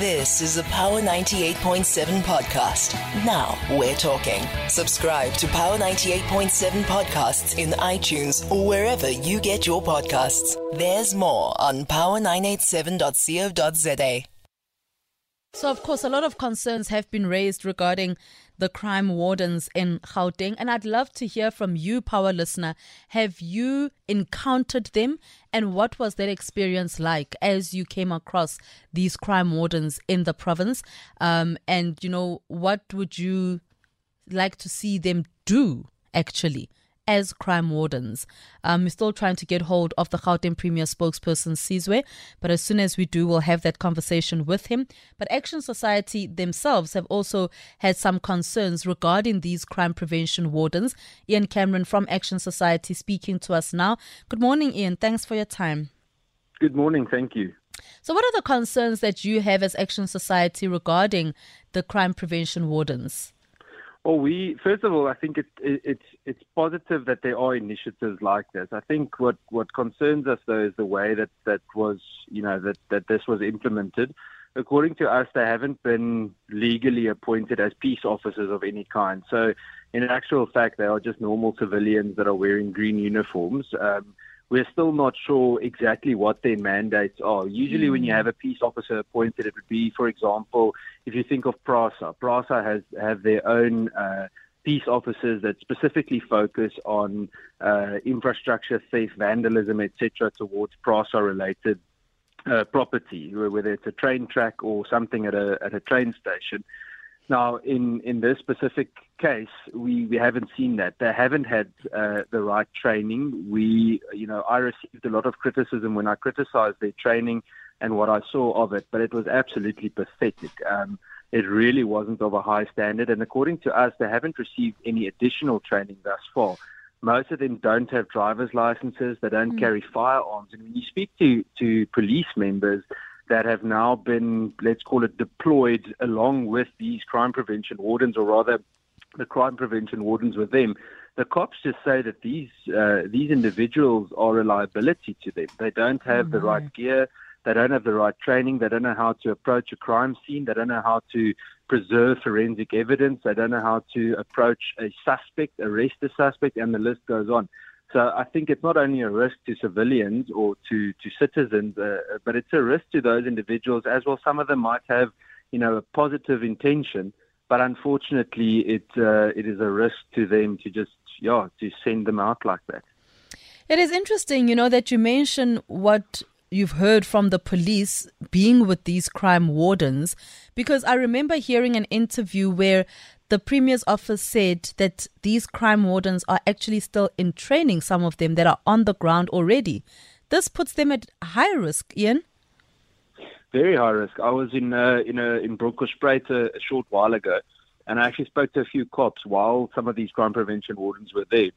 This is a Power 98.7 podcast. Now we're talking. Subscribe to Power 98.7 podcasts in iTunes or wherever you get your podcasts. There's more on power987.co.za. So, of course, a lot of concerns have been raised regarding the crime wardens in Gauteng. And I'd love to hear from you, Power listener. Have you encountered them? And what was that experience like as you came across these crime wardens in the province? Um, and, you know, what would you like to see them do actually? As crime wardens. Um, we're still trying to get hold of the Gauteng Premier spokesperson, Sizwe, but as soon as we do, we'll have that conversation with him. But Action Society themselves have also had some concerns regarding these crime prevention wardens. Ian Cameron from Action Society speaking to us now. Good morning, Ian. Thanks for your time. Good morning. Thank you. So, what are the concerns that you have as Action Society regarding the crime prevention wardens? Well, we first of all, I think it, it, it's it's positive that there are initiatives like this. I think what, what concerns us though is the way that, that was you know that, that this was implemented. According to us, they haven't been legally appointed as peace officers of any kind. So, in actual fact, they are just normal civilians that are wearing green uniforms. Um, we're still not sure exactly what their mandates are. Usually, mm. when you hmm. have a peace officer appointed, it would be, for example, if you think of PRASA, PRASA has have their own uh, peace officers that specifically focus on uh, infrastructure theft, vandalism, etc., towards PRASA-related uh, property, whether it's a train track or something at a at a train station. Now, in, in this specific case, we, we haven't seen that. They haven't had uh, the right training. We, you know, I received a lot of criticism when I criticized their training and what I saw of it, but it was absolutely pathetic. Um, it really wasn't of a high standard, and according to us, they haven't received any additional training thus far. Most of them don't have driver's licenses. They don't mm. carry firearms. And when you speak to, to police members, that have now been, let's call it, deployed along with these crime prevention wardens, or rather, the crime prevention wardens with them. The cops just say that these uh, these individuals are a liability to them. They don't have the right gear. They don't have the right training. They don't know how to approach a crime scene. They don't know how to preserve forensic evidence. They don't know how to approach a suspect, arrest a suspect, and the list goes on. So I think it's not only a risk to civilians or to, to citizens, uh, but it's a risk to those individuals as well. Some of them might have, you know, a positive intention, but unfortunately, it uh, it is a risk to them to just yeah to send them out like that. It is interesting, you know, that you mention what you've heard from the police being with these crime wardens, because I remember hearing an interview where the Premier's office said that these crime wardens are actually still in training, some of them that are on the ground already. This puts them at high risk, Ian. Very high risk. I was in uh, in a in Bronkhorstspruit a, a short while ago, and I actually spoke to a few cops while some of these crime prevention wardens were there,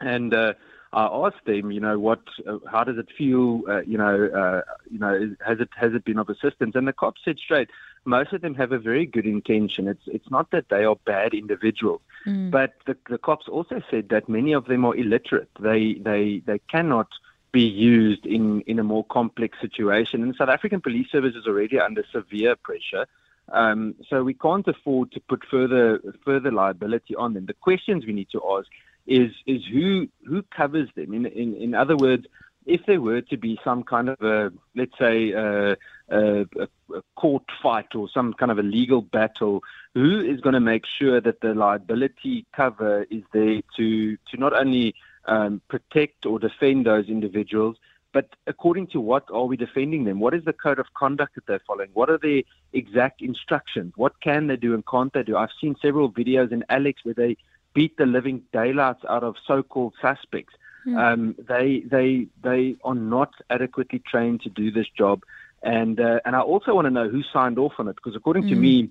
and uh, I asked them, you know, what, uh, how does it feel, uh, you know, uh, you know, has it has it been of assistance? And the cops said straight, most of them have a very good intention. It's it's not that they are bad individuals, mm. but the, the cops also said that many of them are illiterate. They they they cannot be used in in a more complex situation. And the South African Police Service is already under severe pressure. Um, so we can't afford to put further further liability on them. The questions we need to ask is is who who covers them. In in in other words, if there were to be some kind of a let's say a, a, a court fight or some kind of a legal battle, who is going to make sure that the liability cover is there to to not only um, protect or defend those individuals, but according to what are we defending them? What is the code of conduct that they're following? What are the exact instructions? What can they do and can't they do? I've seen several videos in Alex where they beat the living daylights out of so-called suspects. Mm. Um, they they they are not adequately trained to do this job, and uh, and I also want to know who signed off on it because according mm. to me,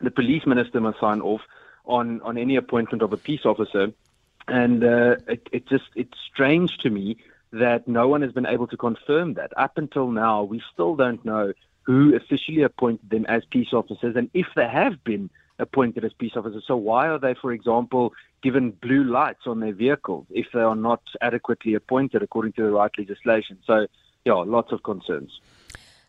the police minister must sign off on on any appointment of a peace officer, and uh, it, it just it's strange to me that no one has been able to confirm that. Up until now, we still don't know who officially appointed them as peace officers, and if they have been appointed as peace officers. So why are they, for example, given blue lights on their vehicles if they are not adequately appointed according to the right legislation? So, yeah, lots of concerns.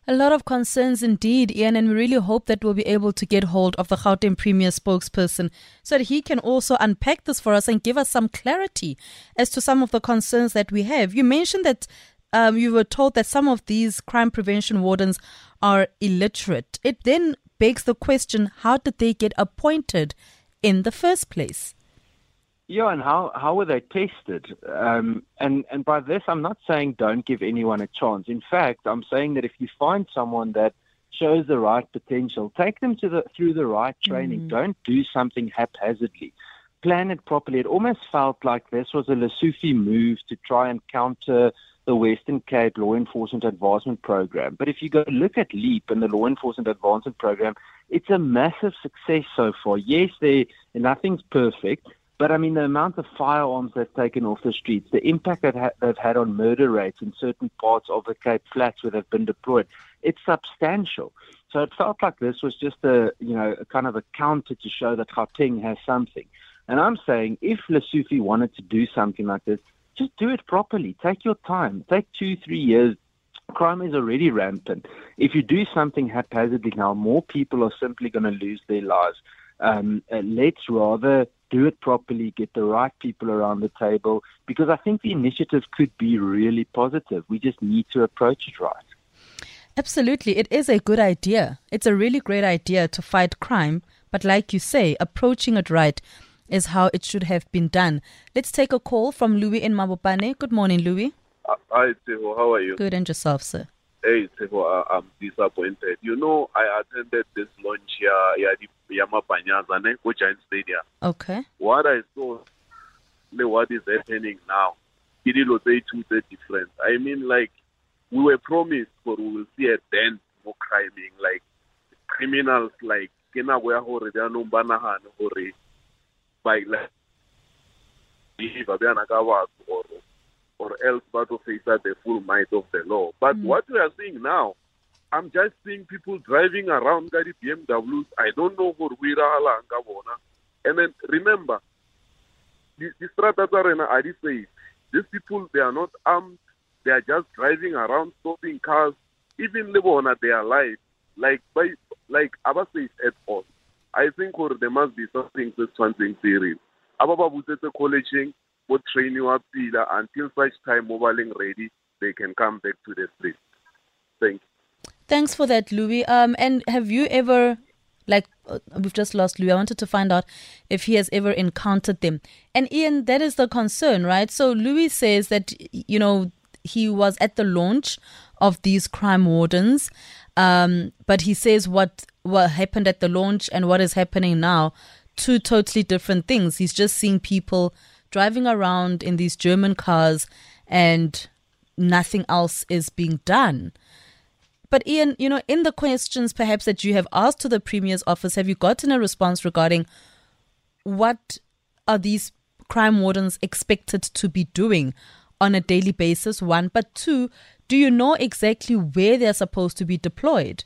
A lot of concerns indeed, Ian, and we really hope that we'll be able to get hold of the Gauteng Premier spokesperson so that he can also unpack this for us and give us some clarity as to some of the concerns that we have. You mentioned that um, you were told that some of these crime prevention wardens are illiterate. It then begs the question how did they get appointed in the first place? Yeah, and how how were they tested? Um, and and by this, I'm not saying don't give anyone a chance. In fact, I'm saying that if you find someone that shows the right potential, take them to the through the right training. Mm. Don't do something haphazardly. Plan it properly. It almost felt like this was a Lesufi move to try and counter the Western Cape Law Enforcement Advancement Program. But if you go look at LEAP and the Law Enforcement Advancement Program, it's a massive success so far. Yes, they nothing's perfect, but I mean, the amount of firearms they've taken off the streets, the impact that ha- they've had on murder rates in certain parts of the Cape Flats where they've been deployed, it's substantial. So it felt like this was just a, you know, a kind of a counter to show that Gauteng has something. And I'm saying if Lesufi wanted to do something like this, just do it properly. Take your time. Take two, three years. Crime is already rampant. If you do something haphazardly now, more people are simply going to lose their lives. Um, uh, let's rather do it properly, get the right people around the table, because I think the initiative could be really positive. We just need to approach it right. Absolutely. It is a good idea. It's a really great idea to fight crime. But like you say, approaching it right is how it should have been done. Let's take a call from Louis in Mabopane. Good morning, Louis. Uh, hi, Tivo. How are you? Good, and yourself, sir? Hey, Tivo, I'm disappointed. You know, I attended this launch here, Yamapanyaza, go Giant Stadium. Okay. What I saw, what is happening now, it is two the difference. I mean, like, we were promised for we will see a dent more criming, like criminals, like, kena go ya gore ba no banagane gore by like ba bjana ka batho or or else ba to face the full might of the law. But mm. what we are seeing now, I'm just seeing people driving around the BMWs. I don't know who we are And then remember, the, the strata are safe. These people, they are not armed. They are just driving around, stopping cars. Even Lebona, they are alive. Like by like Abba says at all. I think or there must be something this something serious. Ababa Butete colleging, what train you up until such time mobiling ready, they can come back to the street. Thank you. Thanks for that, Louis. Um, and have you ever, like, uh, we've just lost Louis. I wanted to find out if he has ever encountered them. And Ian, that is the concern, right? So Louis says that, you know, he was at the launch of these crime wardens. Um, but he says what what happened at the launch and what is happening now, two totally different things. He's just seeing people driving around in these German cars and nothing else is being done. But Ian, you know, in the questions perhaps that you have asked to the Premier's office, have you gotten a response regarding what are these crime wardens expected to be doing on a daily basis? One, but two, do you know exactly where they're supposed to be deployed?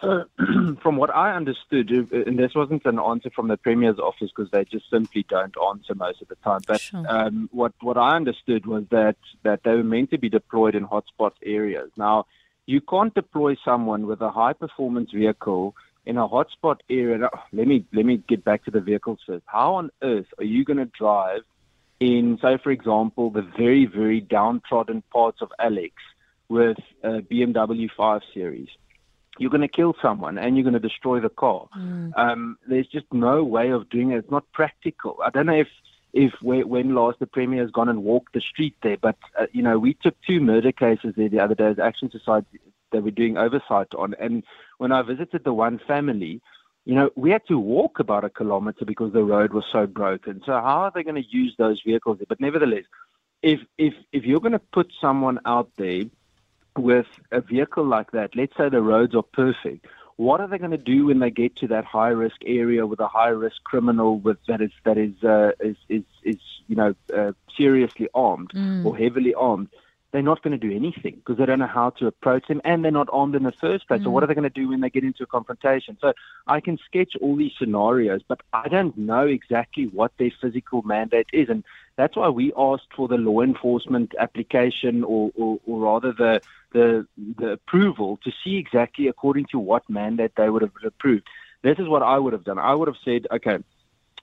So, from what I understood, uh, and this wasn't an answer from the Premier's office because they just simply don't answer most of the time. But sure. um, what what I understood was that that they were meant to be deployed in hotspot areas. Now, you can't deploy someone with a high performance vehicle in a hotspot area. Let me let me get back to the vehicles first. How on earth are you going to drive in, say, for example, the very very downtrodden parts of Alex with a BMW 5 Series? You're going to kill someone and you're going to destroy the car. Mm. Um, there's just no way of doing it. It's not practical. I don't know if if when last the premier has gone and walked the street there. But uh, you know, we took two murder cases there the other day as Action Society that we're doing oversight on. And when I visited the one family, you know, we had to walk about a kilometer because the road was so broken. So how are they going to use those vehicles? But nevertheless, if if if you're going to put someone out there with a vehicle like that, let's say the roads are perfect what are they going to do when they get to that high risk area with a high risk criminal with that is that is uh, is, is is you know uh, seriously armed mm. or heavily armed? They're not going to do anything because they don't know how to approach them, and they're not armed in the first place. Mm. So what are they going to do when they get into a confrontation? So I can sketch all these scenarios, but I don't know exactly what their physical mandate is, and That's why we asked for the law enforcement application, or, or, or rather the, the the approval, to see exactly according to what mandate they would have approved. This is what I would have done. I would have said, okay,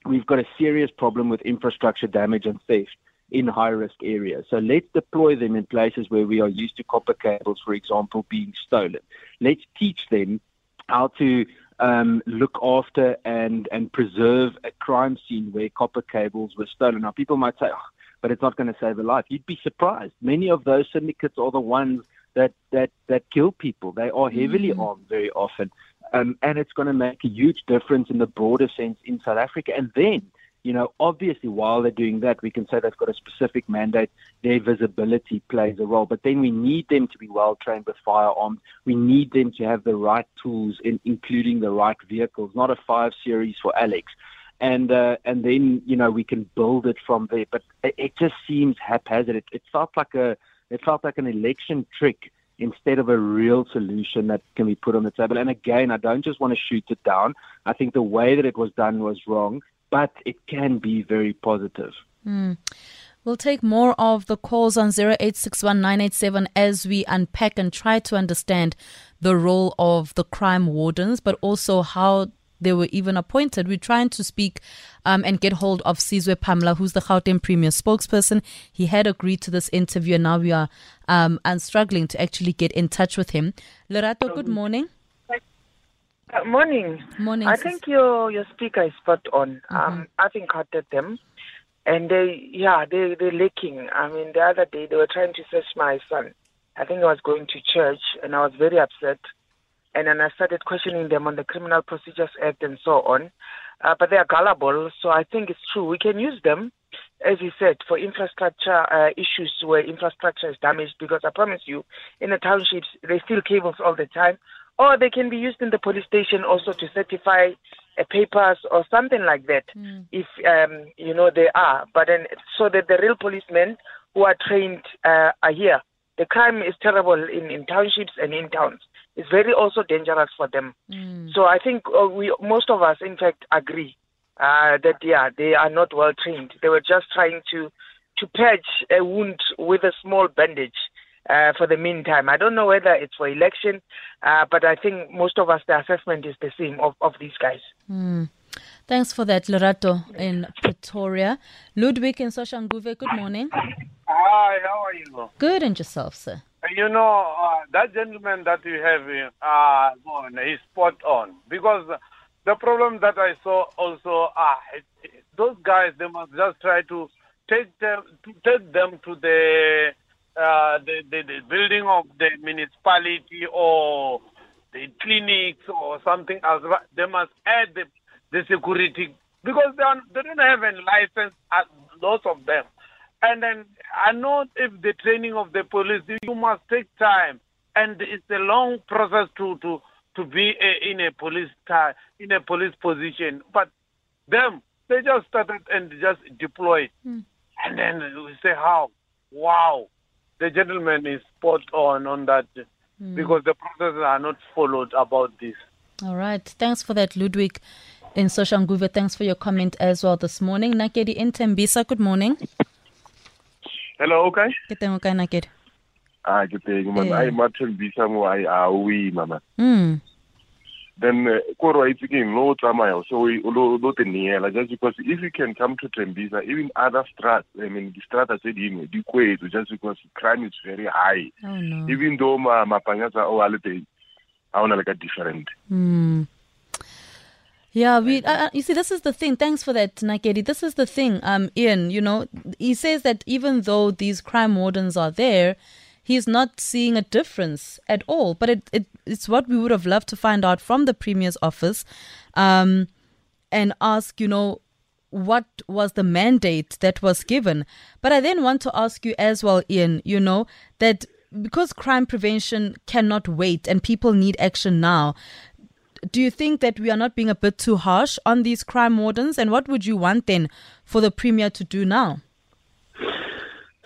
we've got a serious problem with infrastructure damage and theft in high risk areas. So let's deploy them in places where we are used to copper cables, for example, being stolen. Let's teach them how to um, look after and, and preserve a crime scene where copper cables were stolen. Now, people might say, oh, but it's not going to save a life. You'd be surprised. Many of those syndicates are the ones that, that, that kill people. They are heavily mm. armed very often. Um, and it's going to make a huge difference in the broader sense in South Africa. And then you know, obviously while they're doing that, we can say they've got a specific mandate. Their visibility plays a role, but then we need them to be well trained with firearms. We need them to have the right tools, in, including the right vehicles, not a five series for Alex. And uh, and then you know we can build it from there. But it, it just seems haphazard. It, it felt like a it felt like an election trick instead of a real solution that can be put on the table. And again, I don't just want to shoot it down. I think the way that it was done was wrong but it can be very positive. Mm. We'll take more of the calls on 0861 as we unpack and try to understand the role of the crime wardens, but also how they were even appointed. We're trying to speak um, and get hold of Sizwe Pamla, who's the Gauteng Premier spokesperson. He had agreed to this interview, and now we are um, and struggling to actually get in touch with him. Lerato, good morning. Uh, morning. Morning. I think your your speaker is spot on. Mm-hmm. Um, I've encountered them, and they yeah they they're leaking. I mean, the other day they were trying to search my son. I think I was going to church, and I was very upset. And then I started questioning them on the Criminal Procedures Act and so on. Uh, but they are gullible, so I think it's true. We can use them, as you said, for infrastructure uh, issues where infrastructure is damaged. Because I promise you, in the townships, they steal cables all the time or they can be used in the police station also to certify uh, papers or something like that mm. if um, you know they are. But then so that the real policemen who are trained uh, are here. The crime is terrible in, in townships and in towns. It's very also dangerous for them. Mm. so i think uh, we most of us in fact agree uh, that yeah they are not well trained. They were just trying to to patch a wound with a small bandage uh, for the meantime. I don't know whether it's for election, uh, but I think most of us, the assessment is the same of, of these guys. Mm. Thanks for that, Lerato in Pretoria. Ludwig in Soshanguve, good morning. Hi, how are you? Good, and yourself, sir? You know, uh, that gentleman that you have uh, on, he's spot on. Because the problem that I saw also, uh, those guys, they must just try to take them, to take them to the uh, the, the, the building of the municipality or the clinics or something else. They must add the, the security because they, are, they don't have a license, uh, lots of them. And then I know if the training of the police, you must take time, and it's a long process to to to be a, in a police in a police position. But them, they just started and just deployed, mm. and then we say how, wow, the gentleman is spot on on that mm. because the processes are not followed about this. All right. Thanks for that, Ludwig in Soshanguve. Thanks for your comment as well this morning. Nakedi in Tembisa, good morning. Hello, okay? Good morning, okay, Nakedi. Ah, good day, man. I Martin Bisa mo ay awi, mama. Mm then uh, ko uh, itse ke no tsamaya so lo lo te neela just because if you can come to Tembisa even other strats I mean the strata tse dingwe di kwetso just because crime is very high oh, no. even though ma mapanyatsa o a le teng a ona like a different mm. Yeah, we. Uh, uh, you see, this is the thing. Thanks for that, Nakedi. This is the thing, um, Ian. You know, he says that even though these crime wardens are there, he's not seeing a difference at all. But it, it it's what we would have loved to find out from the Premier's office um, and ask, you know, what was the mandate that was given. But I then want to ask you as well, Ian, you know, that because crime prevention cannot wait and people need action now, do you think that we are not being a bit too harsh on these crime wardens? And what would you want then for the Premier to do now?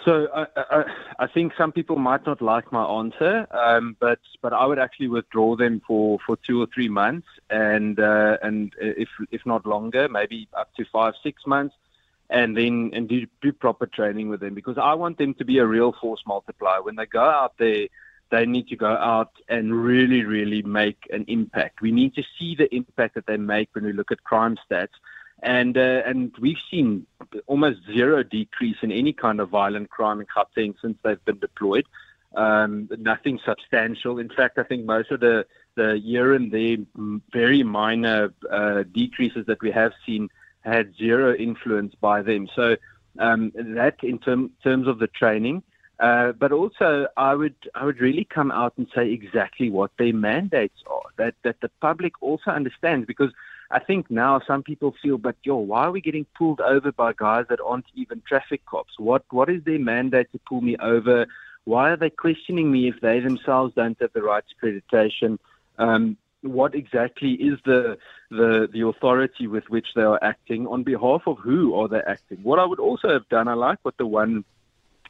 So I, I, I, think some people might not like my answer, um, but but I would actually withdraw them for, for two or three months, and uh, and if if not longer, maybe up to five six months, and then and do, do proper training with them because I want them to be a real force multiplier. When they go out there, they need to go out and really, really make an impact. We need to see the impact that they make when we look at crime stats. And uh, and we've seen almost zero decrease in any kind of violent crime in Gauteng since they've been deployed. Um, nothing substantial. In fact, I think most of the the year and there very minor uh, decreases that we have seen had zero influence by them. So um, that in term, terms of the training, uh, but also I would I would really come out and say exactly what their mandates are. That that the public also understands because I think now some people feel, but yo, why are we getting pulled over by guys that aren't even traffic cops? What what is their mandate to pull me over? Why are they questioning me if they themselves don't have the right accreditation? Um, what exactly is the, the the authority with which they are acting on behalf of who are they acting? What I would also have done, I like what the one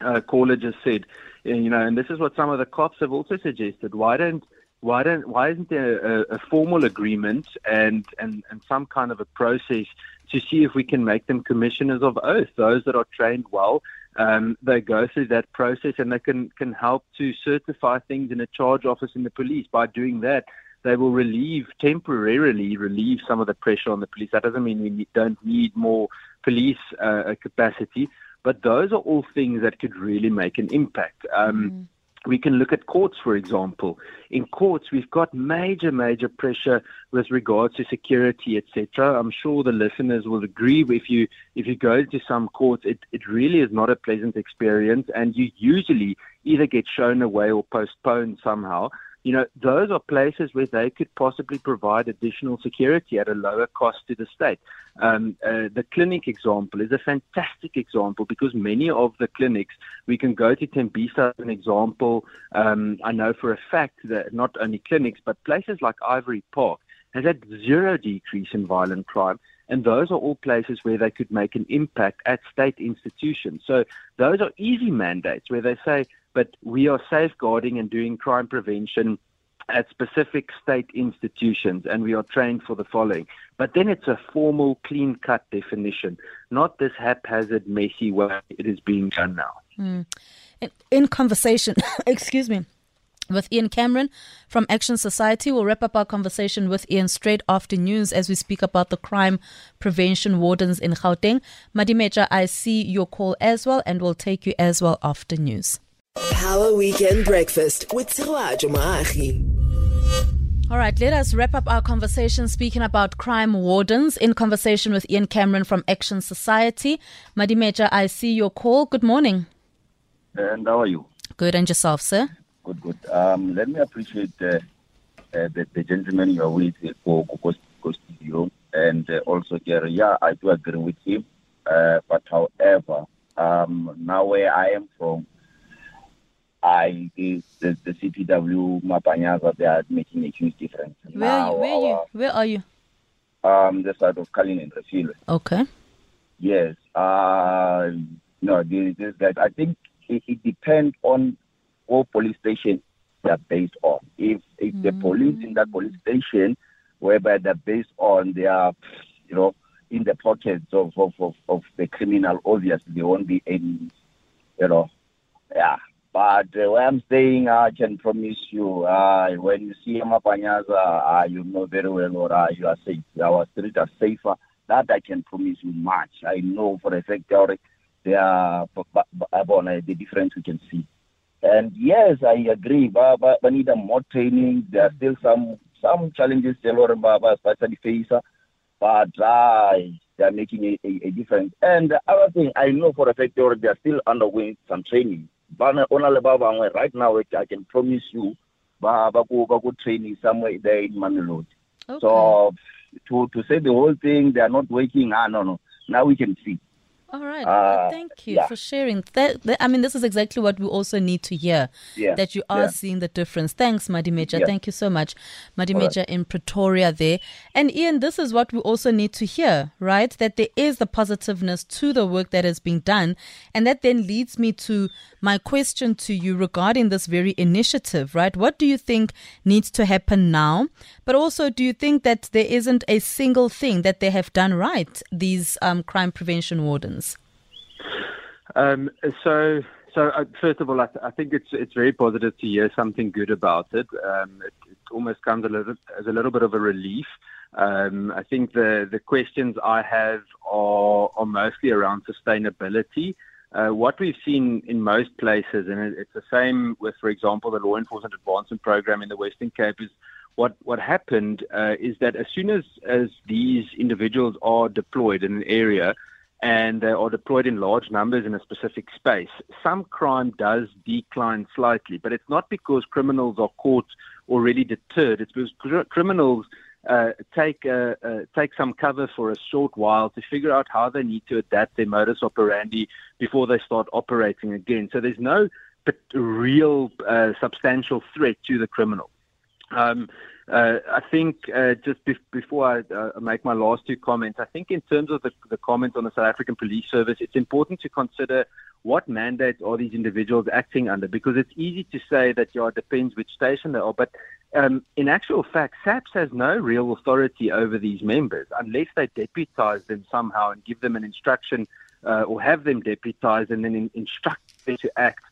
uh, caller just said, you know, and this is what some of the cops have also suggested. Why don't why don't why isn't there a, a formal agreement and, and and some kind of a process to see if we can make them commissioners of oath, those that are trained well. Um, they go through that process and they can, can help to certify things in a charge office in the police. By doing that, they will relieve temporarily relieve some of the pressure on the police. That doesn't mean we need, don't need more police uh, capacity, but those are all things that could really make an impact. Um, mm. We can look at courts, for example. In courts, we've got major, major pressure with regards to security, etc. I'm sure the listeners will agree. If you if you go to some courts, it, it really is not a pleasant experience, and you usually either get shown away or postponed somehow you know, those are places where they could possibly provide additional security at a lower cost to the state. Um, uh, the clinic example is a fantastic example because many of the clinics, we can go to Tembisa an example. Um, I know for a fact that not only clinics, but places like Ivory Park has had zero decrease in violent crime. And those are all places where they could make an impact at state institutions. So those are easy mandates where they say, but we are safeguarding and doing crime prevention at specific state institutions and we are trained for the following. But then it's a formal, clean cut definition, not this haphazard, messy way it is being done now. Mm. In, conversation, excuse me, with Ian Cameron from Action Society. We'll wrap up our conversation with Ian straight after news as we speak about the crime prevention wardens in Gauteng. Madimeja, I see your call as well, and we'll take you as well after news. Power Weekend Breakfast with Tshego Moagi. All right, let us wrap up our conversation speaking about crime wardens in conversation with Ian Cameron from Action Society. Madimeja, I see your call. Good morning. And how are you? Good, and yourself, sir? Good, good. Um, let me appreciate uh, uh, the, the gentleman you are with for Studio and uh, also Gary. Yeah, I do agree with him. Uh, but however, um, now where I am from, I the, the, the CPW Mapanyaza they are making a huge difference. Where now, are you? Where, our, you? Where are you? Um, the side of Cullinan and Refilwe. Okay. Yes. Uh, no, this, this, that I think it, it depends on what police station they're based on. If if mm. the police in that police station, whereby they're based on, they are, you know, in the pockets of of, of, of the criminal, obviously there won't be any, you know, yeah, but uh, where I'm staying, I can promise you, uh, when you see Mapanyaza, uh, you know very well or uh, you are safe. Our streets are safer. That I can promise you much. I know for a fact they are about uh, the difference we can see. And yes, I agree. But, but we need more training. There are still some some challenges, especially face, but uh, they are making a, a, a difference. And the other thing, I know for a fact they are still undergoing some training bana ona le ba bangwe right now i can promise you ba ba go ba go training somewhere there in Mamelodi. Okay. so to to say the whole thing they are not working ah no no. Now we can see all right. Uh, thank you yeah. for sharing. That, that, I mean, this is exactly what we also need to hear. Yeah. That you are yeah. seeing the difference. Thanks, Madimeja. Thank you so much, Madimeja right. in Pretoria there. And Ian, this is what we also need to hear, right? That there is the positiveness to the work that is being done, and that then leads me to my question to you regarding this very initiative, right? What do you think needs to happen now? But also, do you think that there isn't a single thing that they have done right? These um, crime prevention wardens. Um, so, so uh, first of all, I, th- I, think it's it's very positive to hear something good about it. Um, it, it, almost comes a little as a little bit of a relief. Um, I think the the questions I have are are mostly around sustainability. Uh, what we've seen in most places, and it, it's the same with, for example, the law enforcement advancement program in the Western Cape, is what what happened uh, is that as soon as as these individuals are deployed in an area and they are deployed in large numbers in a specific space, some crime does decline slightly, but it's not because criminals are caught or really deterred. It's because cr- criminals uh, take uh, uh, take some cover for a short while to figure out how they need to adapt their modus operandi before they start operating again. So there's no real uh, substantial threat to the criminal. Um, uh, I think uh, just be- before I uh, make my last two comments, I think in terms of the, the comments on the South African Police Service, it's important to consider what mandates are these individuals acting under because it's easy to say that yeah, it depends which station they are, but um, in actual fact, SAPS has no real authority over these members unless they deputize them somehow and give them an instruction uh, or have them deputized and then in- instruct them to act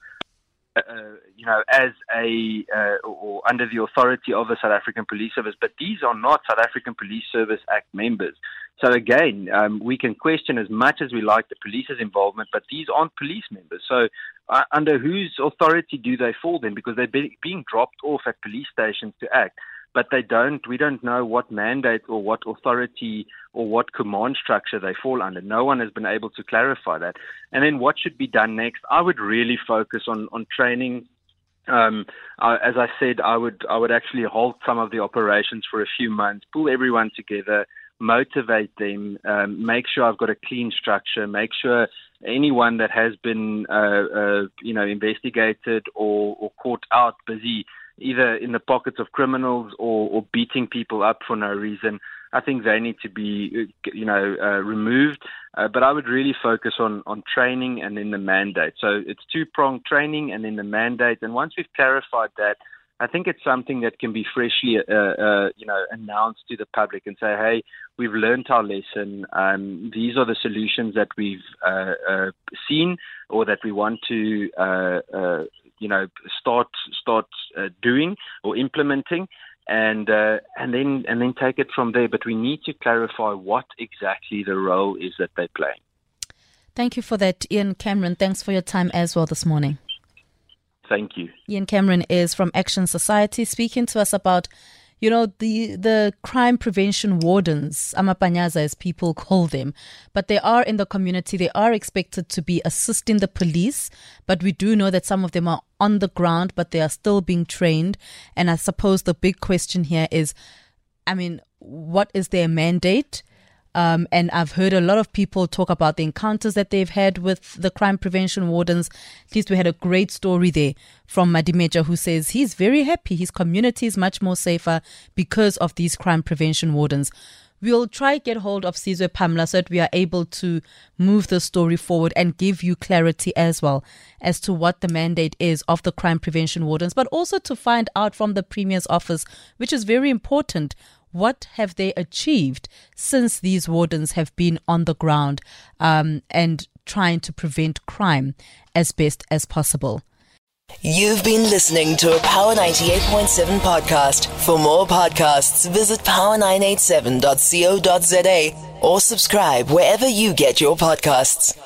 uh, you know, as a uh, or under the authority of the South African Police Service, but these are not South African Police Service Act members. So again, um, we can question as much as we like the police's involvement, but these aren't police members. So uh, under whose authority do they fall then? Because they're be- being dropped off at police stations to act but they don't. We don't know what mandate or what authority or what command structure they fall under. No one has been able to clarify that. And then what should be done next? I would really focus on on training. Um, as I said, I would I would actually halt some of the operations for a few months, pull everyone together, motivate them, um, make sure I've got a clean structure, make sure anyone that has been uh, uh, you know investigated or, or caught out busy either in the pockets of criminals or, or beating people up for no reason. I think they need to be, you know, uh, removed. Uh, but I would really focus on on training and then the mandate. So it's two pronged training and then the mandate. And once we've clarified that, I think it's something that can be freshly, uh, uh, you know, announced to the public and say, hey, we've learned our lesson. Um, these are the solutions that we've uh, uh, seen or that we want to, uh, uh, you know, start start uh, doing or implementing, and uh, and then and then take it from there. But we need to clarify what exactly the role is that they play. Thank you for that, Ian Cameron. Thanks for your time as well this morning. Thank you. Ian Cameron is from Action Society speaking to us about you know, the, the crime prevention wardens, amapanyaza as people call them, but they are in the community. They are expected to be assisting the police, but we do know that some of them are on the ground, but they are still being trained. And I suppose the big question here is, I mean, what is their mandate? Um, and I've heard a lot of people talk about the encounters that they've had with the crime prevention wardens. At least we had a great story there from Madimeja who says he's very happy. His community is much more safer because of these crime prevention wardens. We'll try get hold of Sizwe Pamla so that we are able to move the story forward and give you clarity as well as to what the mandate is of the crime prevention wardens, but also to find out from the Premier's office, which is very important, what have they achieved since these wardens have been on the ground um, and trying to prevent crime as best as possible? You've been listening to a Power 98.7 podcast. For more podcasts, visit power987.co.za or subscribe wherever you get your podcasts.